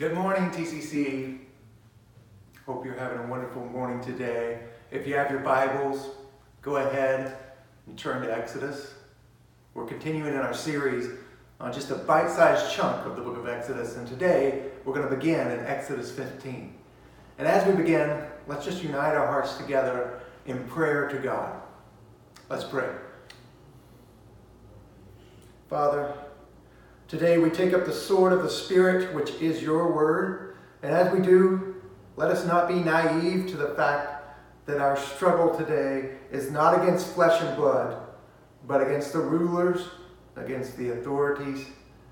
Good morning, TCC. Hope you're having a wonderful morning today. If you have your Bibles, go ahead and turn to Exodus. We're continuing in our series on just a bite sized chunk of the book of Exodus, and today we're going to begin in Exodus 15. And as we begin, let's just unite our hearts together in prayer to God. Let's pray. Father, today we take up the sword of the Spirit, which is your word. And as we do, let us not be naive to the fact that our struggle today is not against flesh and blood, but against the rulers, against the authorities,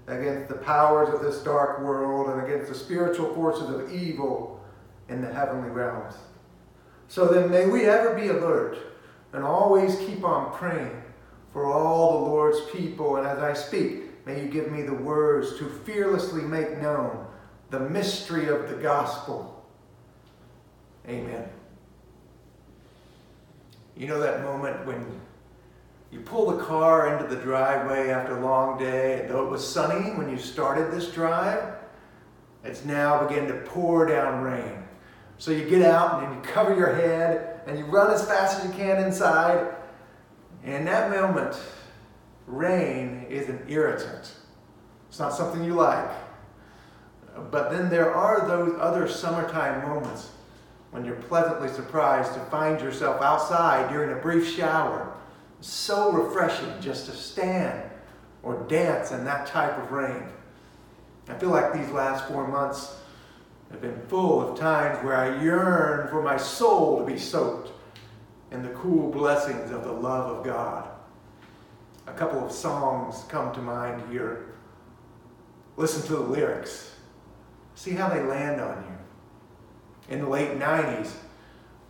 against the powers of this dark world, and against the spiritual forces of evil in the heavenly realms. So then, may we ever be alert and always keep on praying for all the Lord's people. And as I speak, may you give me the words to fearlessly make known the mystery of the gospel. Amen. You know that moment when you pull the car into the driveway after a long day, and though it was sunny when you started this drive, it's now beginning to pour down rain. So you get out and you cover your head and you run as fast as you can inside. And in that moment, rain is an irritant. It's not something you like. But then there are those other summertime moments when you're pleasantly surprised to find yourself outside during a brief shower. So refreshing just to stand or dance in that type of rain. I feel like these last four months have been full of times where I yearn for my soul to be soaked in the cool blessings of the love of God. A couple of songs come to mind here. Listen to the lyrics. See how they land on you in the late 90s,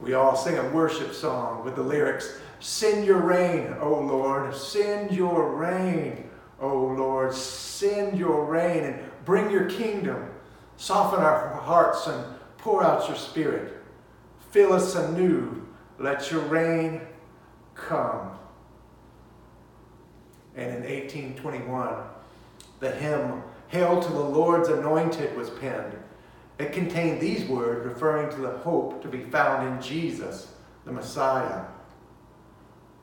we all sing a worship song with the lyrics Send your rain, O Lord, send your rain, O Lord, send your rain and bring your kingdom. Soften our hearts and pour out your spirit. Fill us anew. Let your rain come. And in 1821, the hymn, Hail to the Lord's Anointed, was penned. It contained these words referring to the hope to be found in Jesus, the Messiah.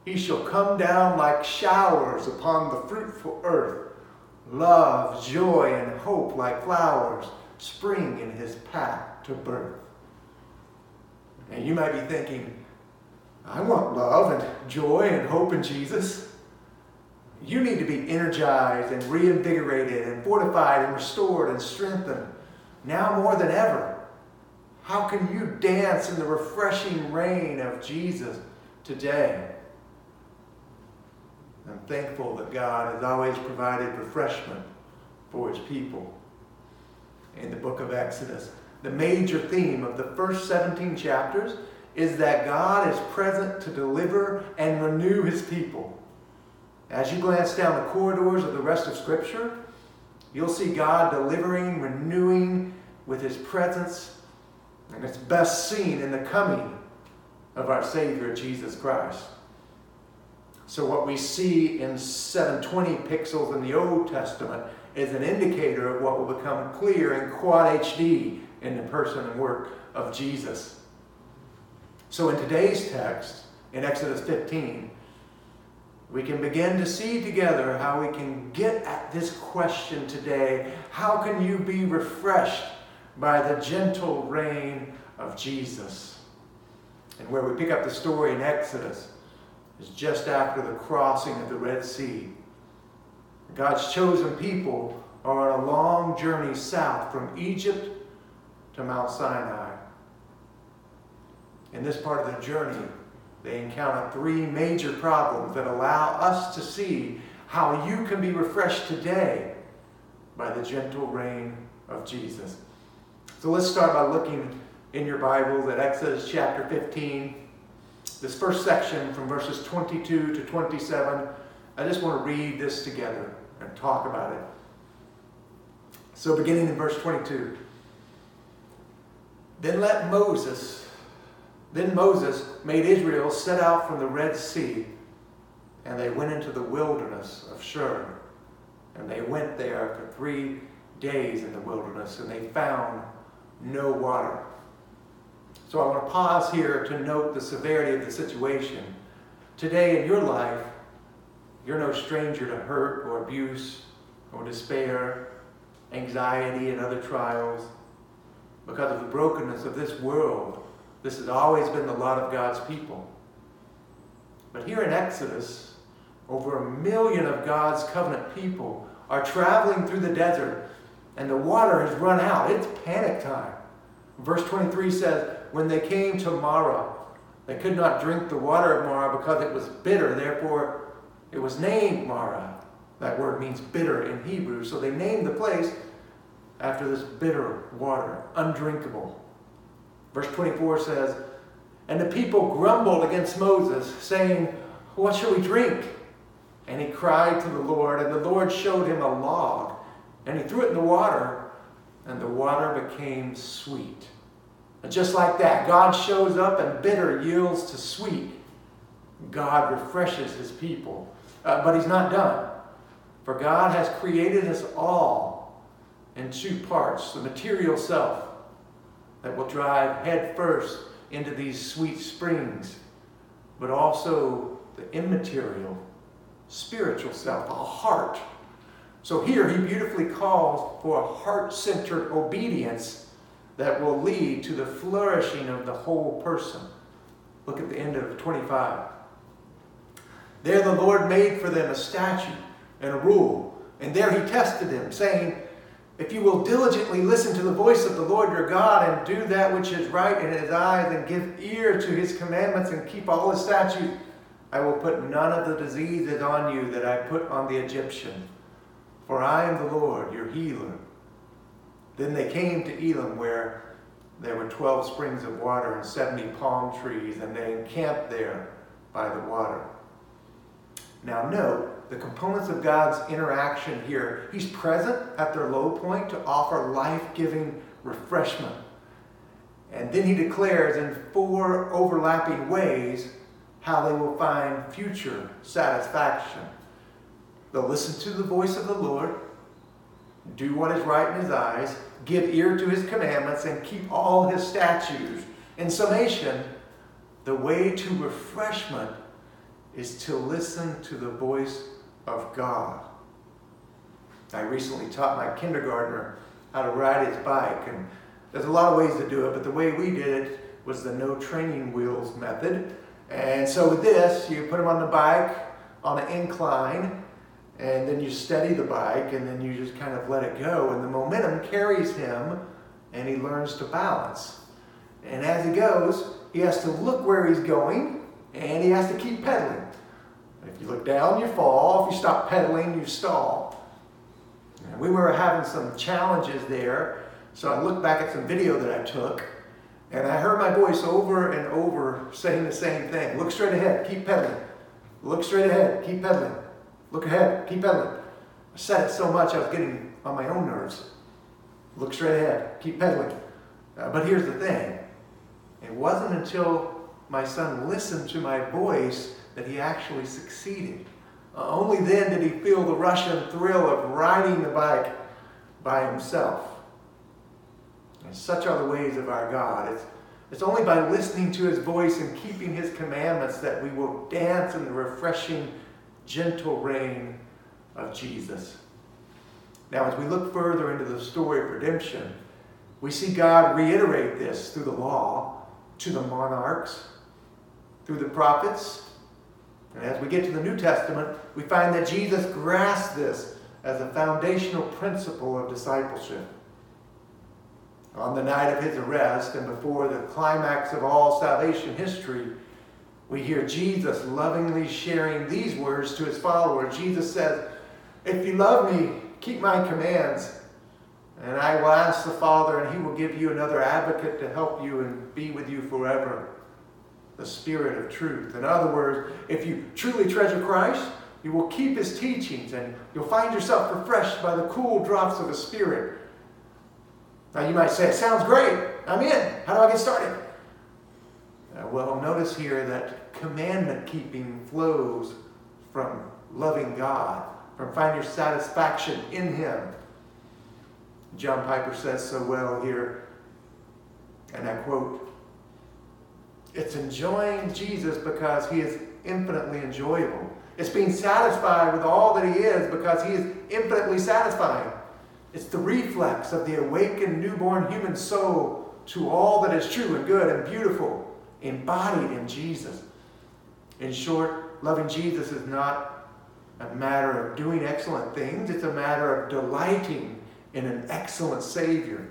He shall come down like showers upon the fruitful earth. Love, joy, and hope like flowers spring in his path to birth. And you might be thinking, I want love and joy and hope in Jesus. You need to be energized and reinvigorated and fortified and restored and strengthened now more than ever. How can you dance in the refreshing rain of Jesus today? I'm thankful that God has always provided refreshment for his people. In the book of Exodus, the major theme of the first 17 chapters is that God is present to deliver and renew his people. As you glance down the corridors of the rest of Scripture, You'll see God delivering, renewing with his presence, and it's best seen in the coming of our Savior Jesus Christ. So, what we see in 720 pixels in the Old Testament is an indicator of what will become clear in quad HD in the person and work of Jesus. So, in today's text, in Exodus 15, we can begin to see together how we can get at this question today. How can you be refreshed by the gentle rain of Jesus? And where we pick up the story in Exodus is just after the crossing of the Red Sea. God's chosen people are on a long journey south from Egypt to Mount Sinai. In this part of the journey, they encounter three major problems that allow us to see how you can be refreshed today by the gentle rain of Jesus. So let's start by looking in your Bibles at Exodus chapter 15. This first section from verses 22 to 27. I just want to read this together and talk about it. So, beginning in verse 22. Then let Moses then Moses made Israel set out from the Red Sea, and they went into the wilderness of Shur. And they went there for three days in the wilderness and they found no water. So I want to pause here to note the severity of the situation. Today in your life, you're no stranger to hurt or abuse or despair, anxiety, and other trials. Because of the brokenness of this world, this has always been the lot of God's people. But here in Exodus, over a million of God's covenant people are traveling through the desert, and the water has run out. It's panic time. Verse 23 says, When they came to Marah, they could not drink the water of Marah because it was bitter. Therefore, it was named Marah. That word means bitter in Hebrew. So they named the place after this bitter water, undrinkable. Verse 24 says, And the people grumbled against Moses, saying, What shall we drink? And he cried to the Lord, and the Lord showed him a log, and he threw it in the water, and the water became sweet. And just like that, God shows up and bitter yields to sweet. God refreshes his people. Uh, but he's not done. For God has created us all in two parts the material self that will drive headfirst into these sweet springs, but also the immaterial, spiritual self, a heart. So here he beautifully calls for a heart centered obedience that will lead to the flourishing of the whole person. Look at the end of 25. There the Lord made for them a statute and a rule, and there he tested them, saying, If you will diligently listen to the voice of the Lord your God and do that which is right in his eyes and give ear to his commandments and keep all his statutes, I will put none of the diseases on you that I put on the Egyptian. For I am the Lord, your healer. Then they came to Elim, where there were 12 springs of water and 70 palm trees, and they encamped there by the water. Now, note the components of God's interaction here. He's present at their low point to offer life giving refreshment. And then he declares in four overlapping ways how they will find future satisfaction. They'll listen to the voice of the Lord, do what is right in his eyes, give ear to his commandments, and keep all his statutes. In summation, the way to refreshment is to listen to the voice of God. I recently taught my kindergartner how to ride his bike, and there's a lot of ways to do it, but the way we did it was the no training wheels method. And so with this, you put him on the bike on an incline, and then you steady the bike, and then you just kind of let it go, and the momentum carries him, and he learns to balance. And as he goes, he has to look where he's going, and he has to keep pedaling. If you look down, you fall. If you stop pedaling, you stall. And we were having some challenges there, so I looked back at some video that I took, and I heard my voice over and over saying the same thing. Look straight ahead, keep pedaling. Look straight ahead, keep pedaling. Look ahead, keep pedaling. I said it so much I was getting on my own nerves. Look straight ahead, keep pedaling. Uh, but here's the thing it wasn't until my son listened to my voice that he actually succeeded. Uh, only then did he feel the rush and thrill of riding the bike by himself. And such are the ways of our God. It's, it's only by listening to his voice and keeping his commandments that we will dance in the refreshing, gentle rain of Jesus. Now, as we look further into the story of redemption, we see God reiterate this through the law to the monarchs, through the prophets, and as we get to the New Testament, we find that Jesus grasped this as a foundational principle of discipleship. On the night of his arrest and before the climax of all salvation history, we hear Jesus lovingly sharing these words to his followers. Jesus says, If you love me, keep my commands, and I will ask the Father, and he will give you another advocate to help you and be with you forever the Spirit of truth. In other words, if you truly treasure Christ, you will keep his teachings and you'll find yourself refreshed by the cool drops of the Spirit. Now you might say, it sounds great. I'm in. How do I get started? Uh, well, notice here that commandment keeping flows from loving God, from finding your satisfaction in him. John Piper says so well here, and I quote, it's enjoying Jesus because he is infinitely enjoyable. It's being satisfied with all that he is because he is infinitely satisfying. It's the reflex of the awakened newborn human soul to all that is true and good and beautiful, embodied in Jesus. In short, loving Jesus is not a matter of doing excellent things, it's a matter of delighting in an excellent Savior.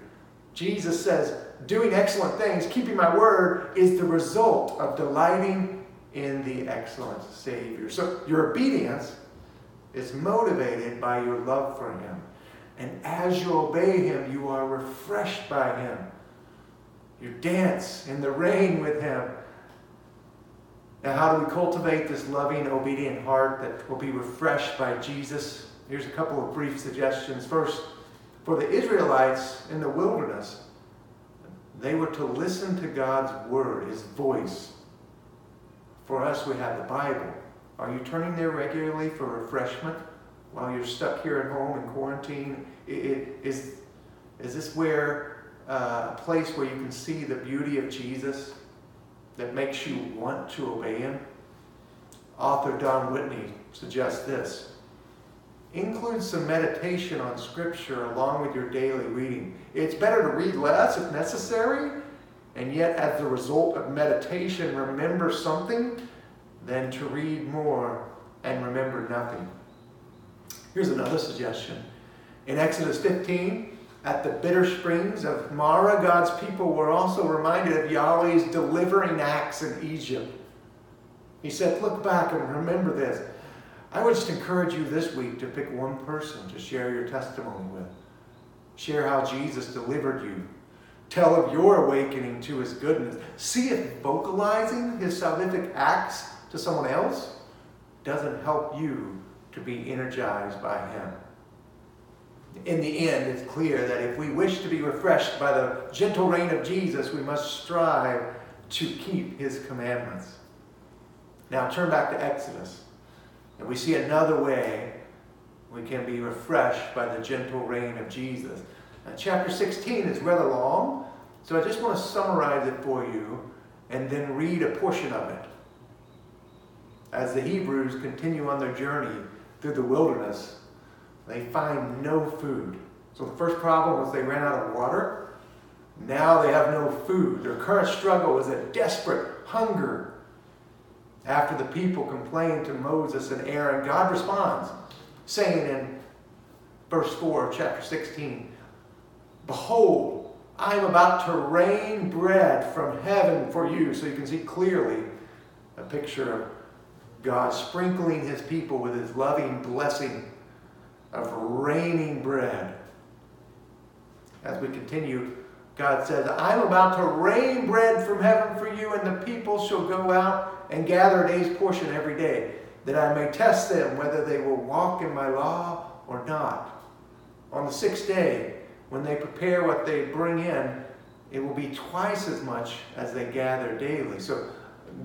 Jesus says, doing excellent things, keeping my word, is the result of delighting in the excellent Savior. So your obedience is motivated by your love for Him. And as you obey Him, you are refreshed by Him. You dance in the rain with Him. Now, how do we cultivate this loving, obedient heart that will be refreshed by Jesus? Here's a couple of brief suggestions. First, for the Israelites in the wilderness, they were to listen to God's word, His voice. For us, we have the Bible. Are you turning there regularly for refreshment while you're stuck here at home in quarantine? Is, is this where uh, a place where you can see the beauty of Jesus that makes you want to obey Him? Author Don Whitney suggests this include some meditation on Scripture along with your daily reading. It's better to read less if necessary, and yet, as a result of meditation, remember something than to read more and remember nothing. Here's another suggestion. In Exodus 15, at the bitter springs of Marah, God's people were also reminded of Yahweh's delivering acts in Egypt. He said, Look back and remember this. I would just encourage you this week to pick one person to share your testimony with. Share how Jesus delivered you. Tell of your awakening to his goodness. See if vocalizing his salvific acts to someone else doesn't help you to be energized by him. In the end, it's clear that if we wish to be refreshed by the gentle rain of Jesus, we must strive to keep his commandments. Now turn back to Exodus. And we see another way we can be refreshed by the gentle rain of Jesus. Now, chapter 16 is rather long, so I just want to summarize it for you and then read a portion of it. As the Hebrews continue on their journey through the wilderness, they find no food. So the first problem was they ran out of water. Now they have no food. Their current struggle is a desperate hunger after the people complain to Moses and Aaron, God responds, saying in verse 4 of chapter 16, Behold, I am about to rain bread from heaven for you. So you can see clearly a picture of God sprinkling his people with his loving blessing of raining bread. As we continue, God says, I'm about to rain bread from heaven for you, and the people shall go out and gather a day's portion every day, that I may test them whether they will walk in my law or not. On the sixth day, when they prepare what they bring in, it will be twice as much as they gather daily. So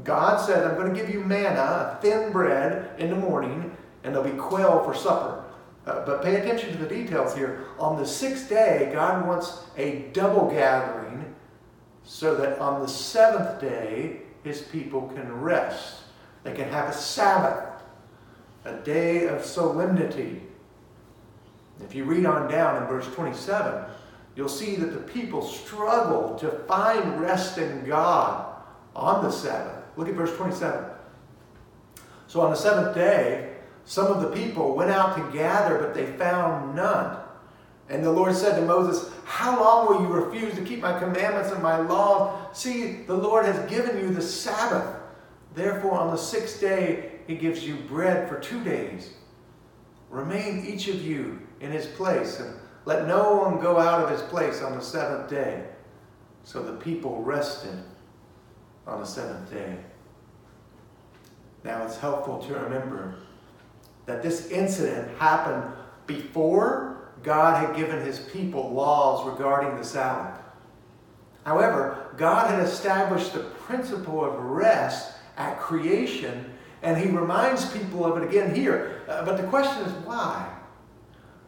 God said, I'm going to give you manna, thin bread, in the morning, and there'll be quail for supper. Uh, but pay attention to the details here. On the sixth day, God wants a double gathering so that on the seventh day, his people can rest. They can have a Sabbath, a day of solemnity. If you read on down in verse 27, you'll see that the people struggle to find rest in God on the Sabbath. Look at verse 27. So on the seventh day, some of the people went out to gather, but they found none. And the Lord said to Moses, How long will you refuse to keep my commandments and my laws? See, the Lord has given you the Sabbath. Therefore, on the sixth day, he gives you bread for two days. Remain each of you in his place, and let no one go out of his place on the seventh day. So the people rested on the seventh day. Now, it's helpful to remember that this incident happened before God had given his people laws regarding the Sabbath. However, God had established the principle of rest at creation, and he reminds people of it again here. Uh, but the question is why?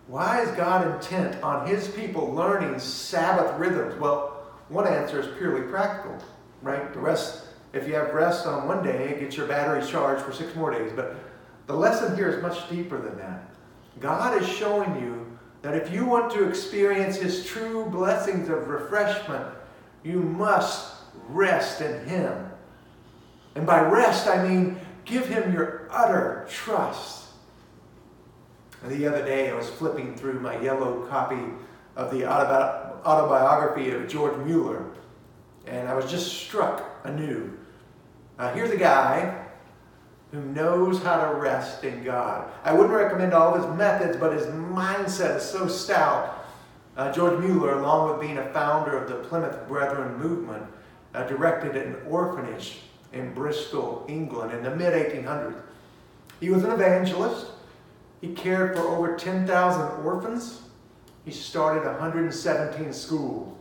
Why is God intent on his people learning Sabbath rhythms? Well, one answer is purely practical, right? The rest, if you have rest on one day, it gets your batteries charged for six more days. But the lesson here is much deeper than that. God is showing you that if you want to experience his true blessings of refreshment, you must rest in him. And by rest, I mean give him your utter trust. The other day, I was flipping through my yellow copy of the autobiography of George Mueller, and I was just struck anew. Uh, here's a guy who knows how to rest in God. I wouldn't recommend all of his methods, but his mindset is so stout. Uh, George Mueller, along with being a founder of the Plymouth Brethren movement, uh, directed an orphanage in Bristol, England in the mid 1800s. He was an evangelist. He cared for over 10,000 orphans. He started 117 schools.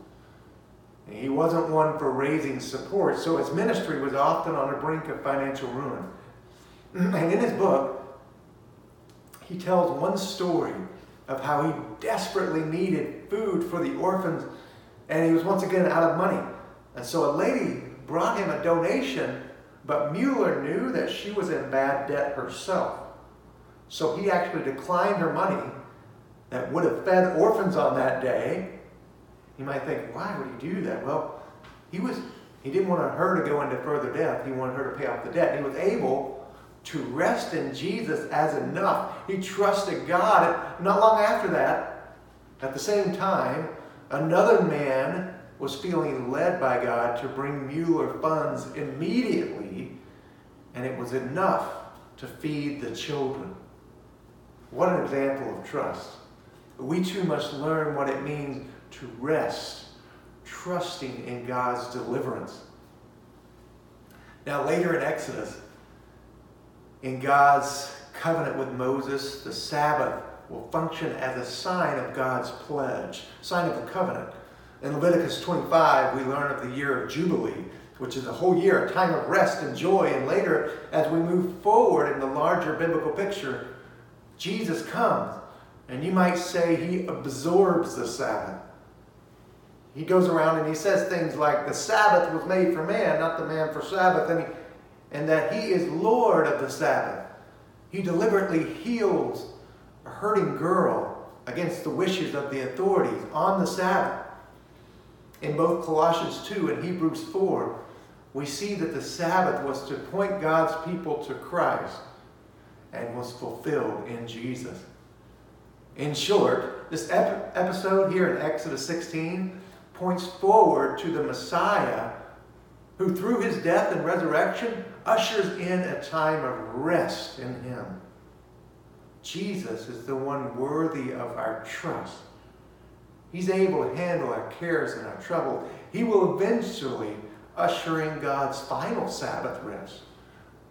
He wasn't one for raising support, so his ministry was often on the brink of financial ruin. And in his book, he tells one story of how he desperately needed food for the orphans, and he was once again out of money. And so a lady brought him a donation, but Mueller knew that she was in bad debt herself. So he actually declined her money that would have fed orphans on that day. You might think, why would he do that? Well, he was he didn't want her to go into further debt. He wanted her to pay off the debt. He was able to rest in Jesus as enough. He trusted God. Not long after that, at the same time, another man was feeling led by God to bring Mueller funds immediately, and it was enough to feed the children. What an example of trust. We too must learn what it means to rest, trusting in God's deliverance. Now, later in Exodus, in God's covenant with Moses, the Sabbath will function as a sign of God's pledge, sign of the covenant. In Leviticus 25, we learn of the year of Jubilee, which is a whole year, a time of rest and joy. And later, as we move forward in the larger biblical picture, Jesus comes, and you might say he absorbs the Sabbath. He goes around and he says things like, The Sabbath was made for man, not the man for Sabbath, and, he, and that he is Lord of the Sabbath. He deliberately heals a hurting girl against the wishes of the authorities on the Sabbath. In both Colossians 2 and Hebrews 4, we see that the Sabbath was to point God's people to Christ and was fulfilled in Jesus. In short, this ep- episode here in Exodus 16 points forward to the Messiah who, through his death and resurrection, ushers in a time of rest in him. Jesus is the one worthy of our trust. He's able to handle our cares and our trouble. He will eventually usher in God's final Sabbath rest,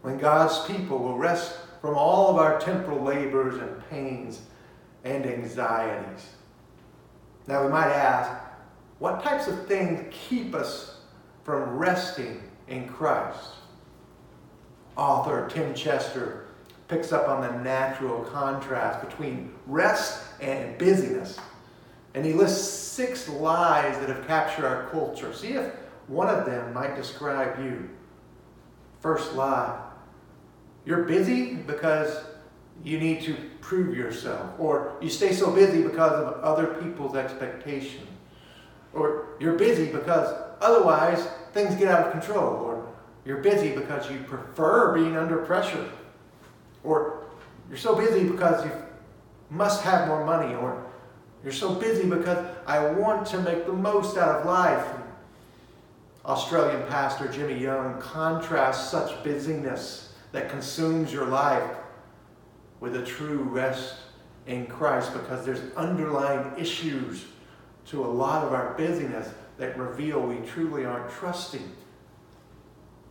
when God's people will rest from all of our temporal labors and pains and anxieties. Now, we might ask, what types of things keep us from resting in Christ? Author Tim Chester picks up on the natural contrast between rest and busyness. And he lists six lies that have captured our culture. See if one of them might describe you. First lie you're busy because you need to prove yourself, or you stay so busy because of other people's expectations, or you're busy because otherwise things get out of control, or you're busy because you prefer being under pressure, or you're so busy because you must have more money, or you're so busy because I want to make the most out of life. Australian pastor Jimmy Young contrasts such busyness that consumes your life with a true rest in Christ because there's underlying issues to a lot of our busyness that reveal we truly aren't trusting.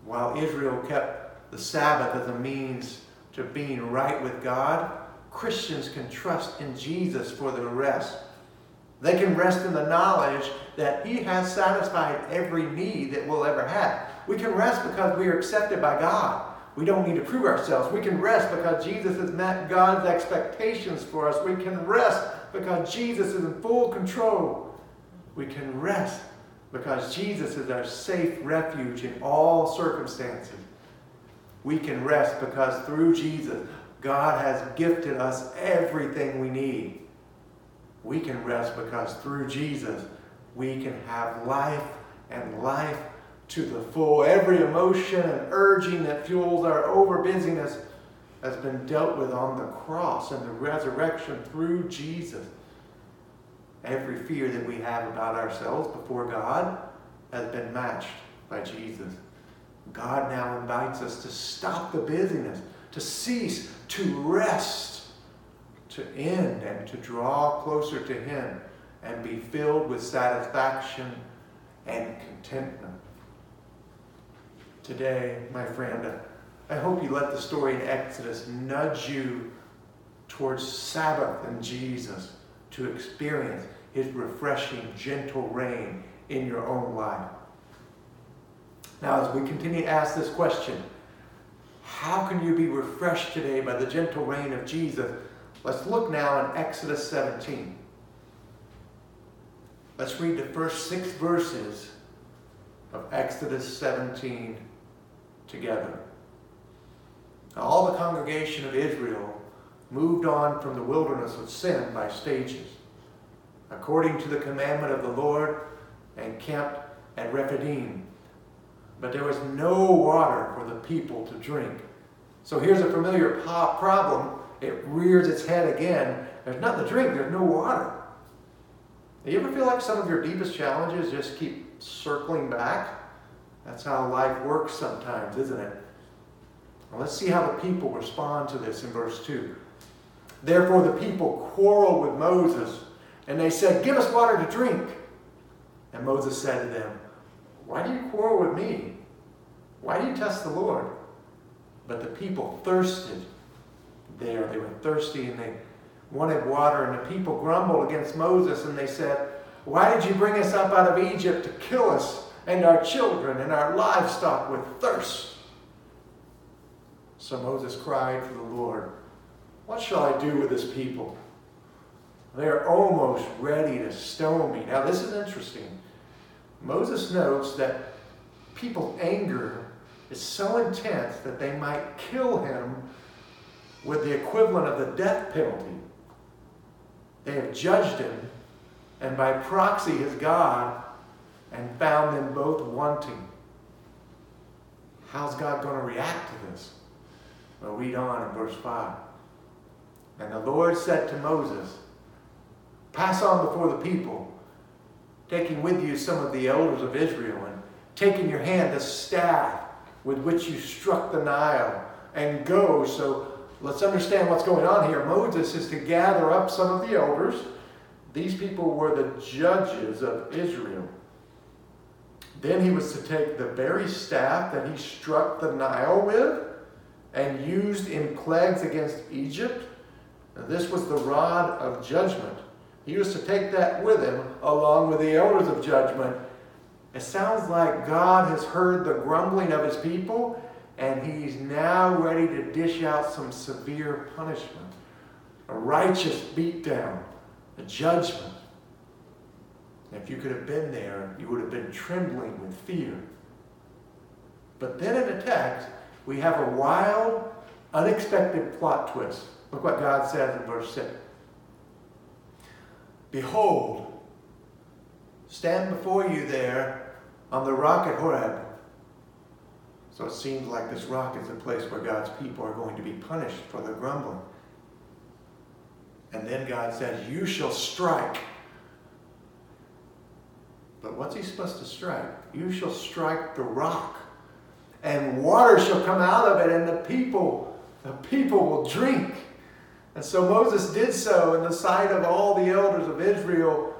While Israel kept the Sabbath as a means to being right with God, Christians can trust in Jesus for their rest. They can rest in the knowledge that He has satisfied every need that we'll ever have. We can rest because we are accepted by God. We don't need to prove ourselves. We can rest because Jesus has met God's expectations for us. We can rest because Jesus is in full control. We can rest because Jesus is our safe refuge in all circumstances. We can rest because through Jesus, God has gifted us everything we need. We can rest because through Jesus, we can have life and life to the full. Every emotion and urging that fuels our overbusyness has been dealt with on the cross and the resurrection through Jesus. Every fear that we have about ourselves before God has been matched by Jesus. God now invites us to stop the busyness, to cease, to rest, to end, and to draw closer to Him and be filled with satisfaction and contentment. Today, my friend, I hope you let the story in Exodus nudge you towards Sabbath and Jesus to experience his refreshing, gentle rain in your own life. Now, as we continue to ask this question, how can you be refreshed today by the gentle rain of Jesus? Let's look now in Exodus 17. Let's read the first six verses of Exodus 17 together. Now, all the congregation of Israel moved on from the wilderness of sin by stages according to the commandment of the Lord, and camped at Rephidim. But there was no water for the people to drink. So here's a familiar problem. It rears its head again. There's nothing to drink, there's no water. Do you ever feel like some of your deepest challenges just keep circling back? That's how life works sometimes, isn't it? Well, let's see how the people respond to this in verse 2. Therefore, the people quarreled with Moses and they said, Give us water to drink. And Moses said to them, Why do you quarrel with me? Why do you test the Lord? But the people thirsted there. They were thirsty and they wanted water. And the people grumbled against Moses and they said, Why did you bring us up out of Egypt to kill us and our children and our livestock with thirst? So Moses cried to the Lord, What shall I do with this people? They're almost ready to stone me. Now, this is interesting. Moses notes that people's anger is so intense that they might kill him with the equivalent of the death penalty. They have judged him, and by proxy his God, and found them both wanting. How's God going to react to this? Well, read on in verse 5. And the Lord said to Moses, Pass on before the people, taking with you some of the elders of Israel, and taking your hand the staff with which you struck the Nile, and go. So let's understand what's going on here. Moses is to gather up some of the elders. These people were the judges of Israel. Then he was to take the very staff that he struck the Nile with and used in plagues against Egypt. This was the rod of judgment. He was to take that with him along with the elders of judgment. It sounds like God has heard the grumbling of his people and he's now ready to dish out some severe punishment, a righteous beatdown, a judgment. If you could have been there, you would have been trembling with fear. But then in the text, we have a wild, unexpected plot twist. Look what God says in verse 6. Behold, stand before you there on the rock at Horeb. So it seems like this rock is the place where God's people are going to be punished for their grumbling. And then God says, You shall strike. But what's he supposed to strike? You shall strike the rock, and water shall come out of it, and the people, the people will drink. And so Moses did so in the sight of all the elders of Israel.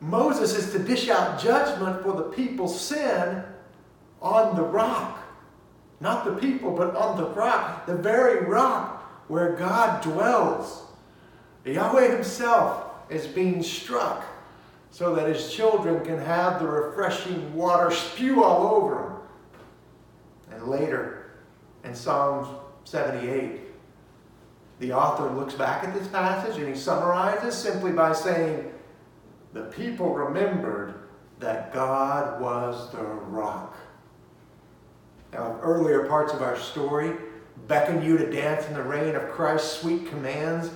Moses is to dish out judgment for the people's sin on the rock. Not the people, but on the rock, the very rock where God dwells. Yahweh Himself is being struck so that His children can have the refreshing water spew all over them. And later, in Psalms 78. The author looks back at this passage and he summarizes simply by saying, The people remembered that God was the rock. Now, earlier parts of our story beckon you to dance in the rain of Christ's sweet commands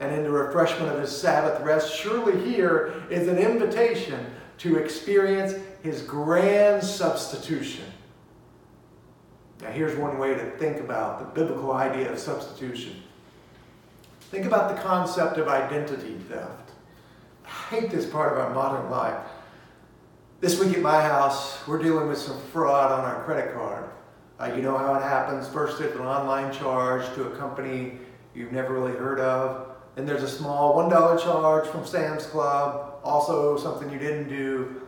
and in the refreshment of his Sabbath rest, surely here is an invitation to experience his grand substitution. Now, here's one way to think about the biblical idea of substitution. Think about the concept of identity theft. I hate this part of our modern life. This week at my house, we're dealing with some fraud on our credit card. Uh, you know how it happens. First, there's an online charge to a company you've never really heard of. Then there's a small $1 charge from Sam's Club, also something you didn't do.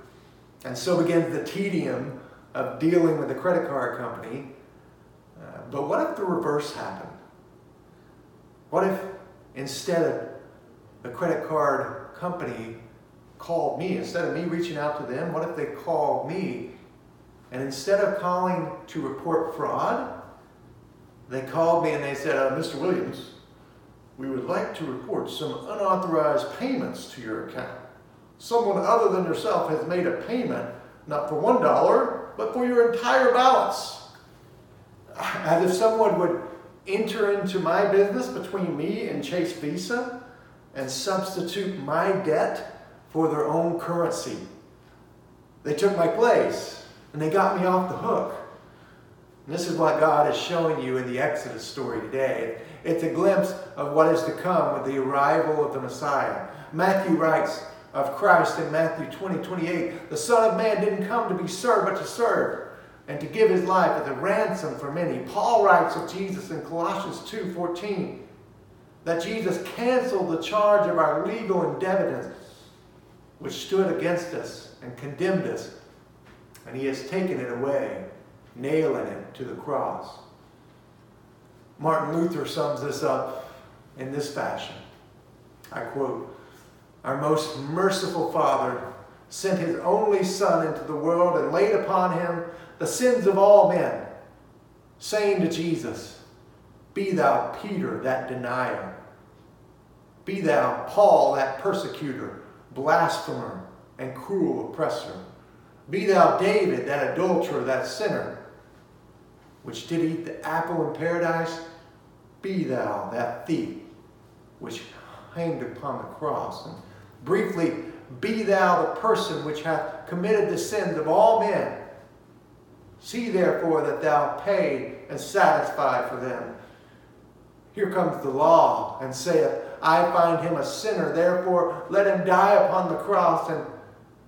And so begins the tedium of dealing with the credit card company. Uh, but what if the reverse happened? What if instead of the credit card company called me, instead of me reaching out to them, what if they called me and instead of calling to report fraud, they called me and they said, uh, Mr. Williams, we would like to report some unauthorized payments to your account. Someone other than yourself has made a payment, not for one dollar, but for your entire balance. As if someone would enter into my business between me and Chase Visa and substitute my debt for their own currency. They took my place and they got me off the hook. And this is what God is showing you in the Exodus story today. It's a glimpse of what is to come with the arrival of the Messiah. Matthew writes of Christ in Matthew 20, 28, the Son of Man didn't come to be served, but to serve and to give his life as a ransom for many. Paul writes of Jesus in Colossians 2:14 that Jesus canceled the charge of our legal indebtedness, which stood against us and condemned us, and he has taken it away, nailing it to the cross. Martin Luther sums this up in this fashion. I quote, Our most merciful Father sent his only Son into the world and laid upon him the sins of all men, saying to Jesus, Be thou Peter, that denier. Be thou Paul, that persecutor, blasphemer, and cruel oppressor. Be thou David, that adulterer, that sinner, which did eat the apple in paradise, be thou that thief which hanged upon the cross. And briefly, be thou the person which hath committed the sins of all men. See therefore that thou pay and satisfy for them. Here comes the law and saith, I find him a sinner, therefore let him die upon the cross. And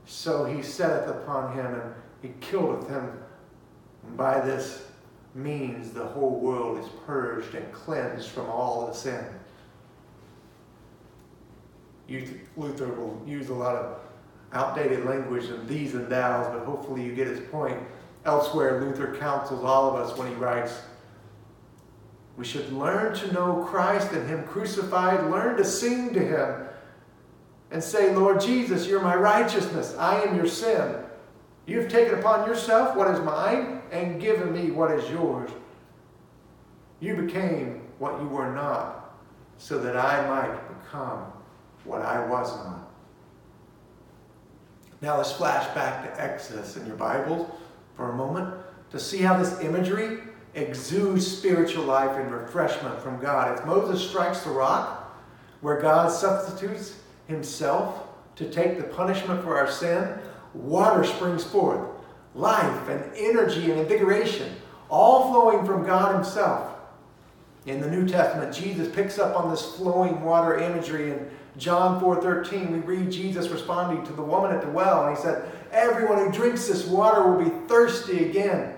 so he setteth upon him and he killeth him. And by this means the whole world is purged and cleansed from all the sin. Luther will use a lot of outdated language of these and thous, but hopefully you get his point. Elsewhere, Luther counsels all of us when he writes, we should learn to know Christ and Him crucified, learn to sing to Him, and say, Lord Jesus, you're my righteousness. I am your sin. You've taken upon yourself what is mine and given me what is yours. You became what you were not, so that I might become what I was not. Now let's flash back to Exodus in your Bibles for a moment to see how this imagery exudes spiritual life and refreshment from God. As Moses strikes the rock, where God substitutes himself to take the punishment for our sin, water springs forth, life and energy and invigoration, all flowing from God Himself. In the New Testament, Jesus picks up on this flowing water imagery. In John 4:13, we read Jesus responding to the woman at the well, and he said, Everyone who drinks this water will be thirsty again.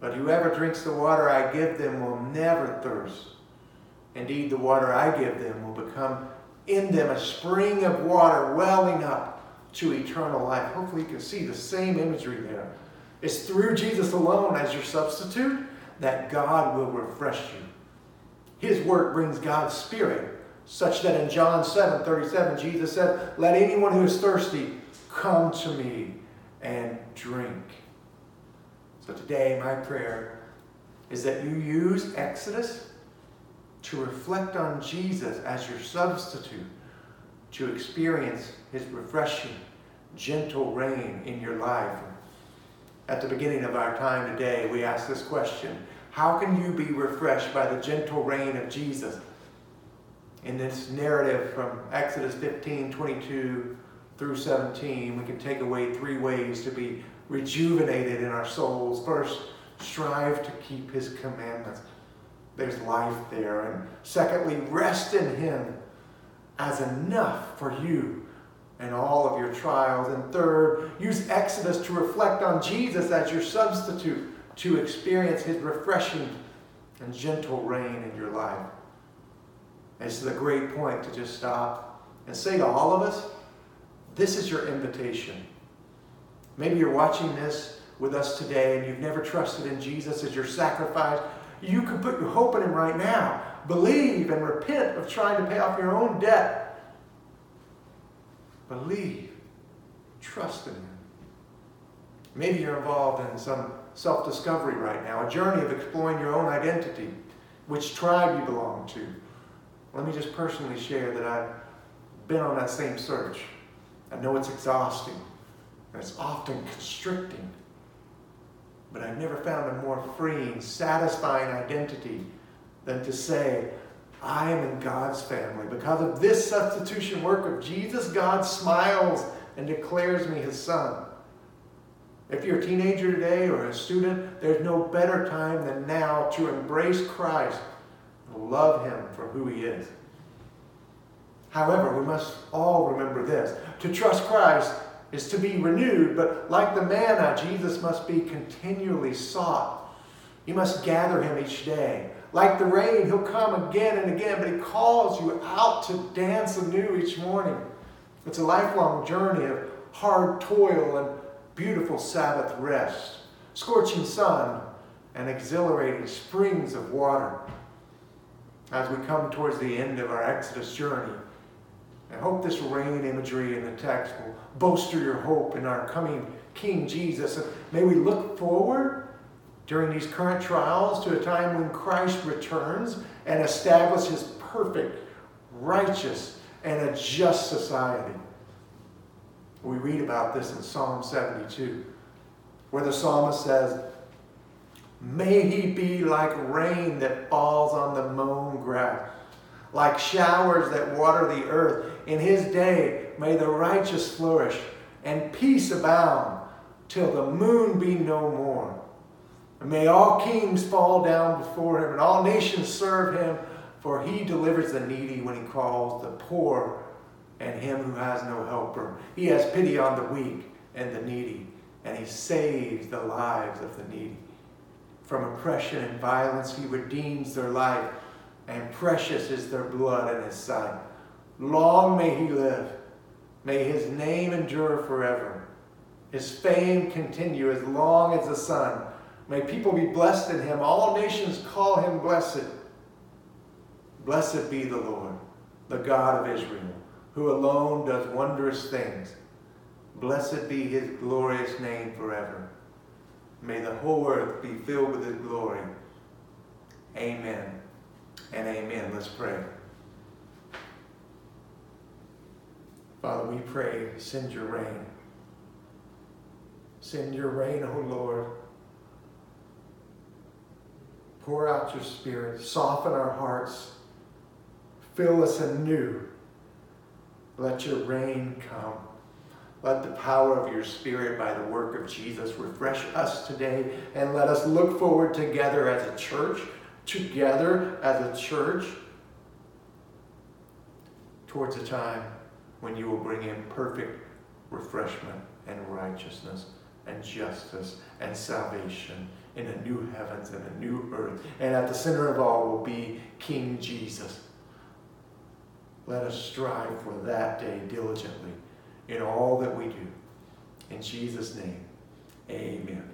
But whoever drinks the water I give them will never thirst. Indeed, the water I give them will become in them a spring of water welling up to eternal life. Hopefully, you can see the same imagery there. It's through Jesus alone as your substitute that God will refresh you. His work brings God's Spirit, such that in John 7 37, Jesus said, Let anyone who is thirsty come to me and drink. So today, my prayer is that you use Exodus to reflect on Jesus as your substitute, to experience his refreshing, gentle rain in your life. At the beginning of our time today, we ask this question How can you be refreshed by the gentle rain of Jesus? In this narrative from Exodus 15 22 through 17, we can take away three ways to be rejuvenated in our souls. First, strive to keep his commandments. There's life there. And secondly, rest in him as enough for you and all of your trials. And third, use Exodus to reflect on Jesus as your substitute to experience his refreshing and gentle rain in your life. Is a great point to just stop and say to all of us, this is your invitation. Maybe you're watching this with us today and you've never trusted in Jesus as your sacrifice. You can put your hope in him right now. Believe and repent of trying to pay off your own debt Believe. Trust in Him. Maybe you're involved in some self discovery right now, a journey of exploring your own identity, which tribe you belong to. Let me just personally share that I've been on that same search. I know it's exhausting, and it's often constricting, but I've never found a more freeing, satisfying identity than to say, I am in God's family. Because of this substitution work of Jesus, God smiles and declares me his son. If you're a teenager today or a student, there's no better time than now to embrace Christ love him for who he is. However, we must all remember this. To trust Christ is to be renewed, but like the manna, Jesus must be continually sought. You must gather him each day. Like the rain, he'll come again and again, but he calls you out to dance anew each morning. It's a lifelong journey of hard toil and beautiful Sabbath rest, scorching sun, and exhilarating springs of water. As we come towards the end of our Exodus journey, I hope this rain imagery in the text will bolster your hope in our coming King Jesus. And may we look forward during these current trials to a time when Christ returns and establishes perfect, righteous, and a just society. We read about this in Psalm 72, where the psalmist says, May he be like rain that falls on the mown grass, like showers that water the earth. In his day may the righteous flourish and peace abound till the moon be no more. And may all kings fall down before him and all nations serve him, for he delivers the needy when he calls the poor and him who has no helper. He has pity on the weak and the needy, and he saves the lives of the needy. From oppression and violence, he redeems their life, and precious is their blood in his sight. Long may he live. May his name endure forever. His fame continue as long as the sun May people be blessed in him. All nations call him blessed. Blessed be the Lord, the God of Israel, who alone does wondrous things. Blessed be his glorious name forever. May the whole earth be filled with his glory. Amen and amen. Let's pray. Father, we pray, send your rain. Send your rain, O Lord. Pour out your spirit, soften our hearts, fill us anew. Let your rain come. Let the power of your spirit by the work of Jesus refresh us today and let us look forward together as a church, together as a church, towards a time when you will bring in perfect refreshment and righteousness and justice and salvation in a new heavens and a new earth. And at the center of all will be King Jesus. Let us strive for that day diligently in all that we do. In Jesus' name, amen.